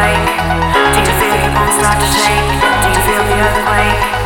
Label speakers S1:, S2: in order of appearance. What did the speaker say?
S1: earthquake? Do you feel your bones start to shake? Do you feel the earthquake?